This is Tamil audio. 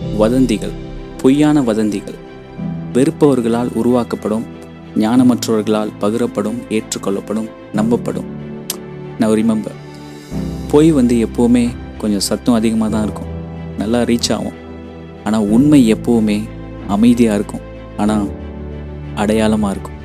வதந்திகள் பொய்யான வதந்திகள். வெறுப்பவர்களால் உருவாக்கப்படும் ஞானமற்றவர்களால் பகிரப்படும் ஏற்றுக்கொள்ளப்படும் நம்பப்படும். நான் ரிமெம்பர் பொய் வந்து எப்போவுமே கொஞ்சம் சத்தம் அதிகமாக தான் இருக்கும். நல்லா ரீச் ஆகும். ஆனால் உண்மை எப்போவுமே அமைதியாக இருக்கும். ஆனால் அடையாளமாக இருக்கும்.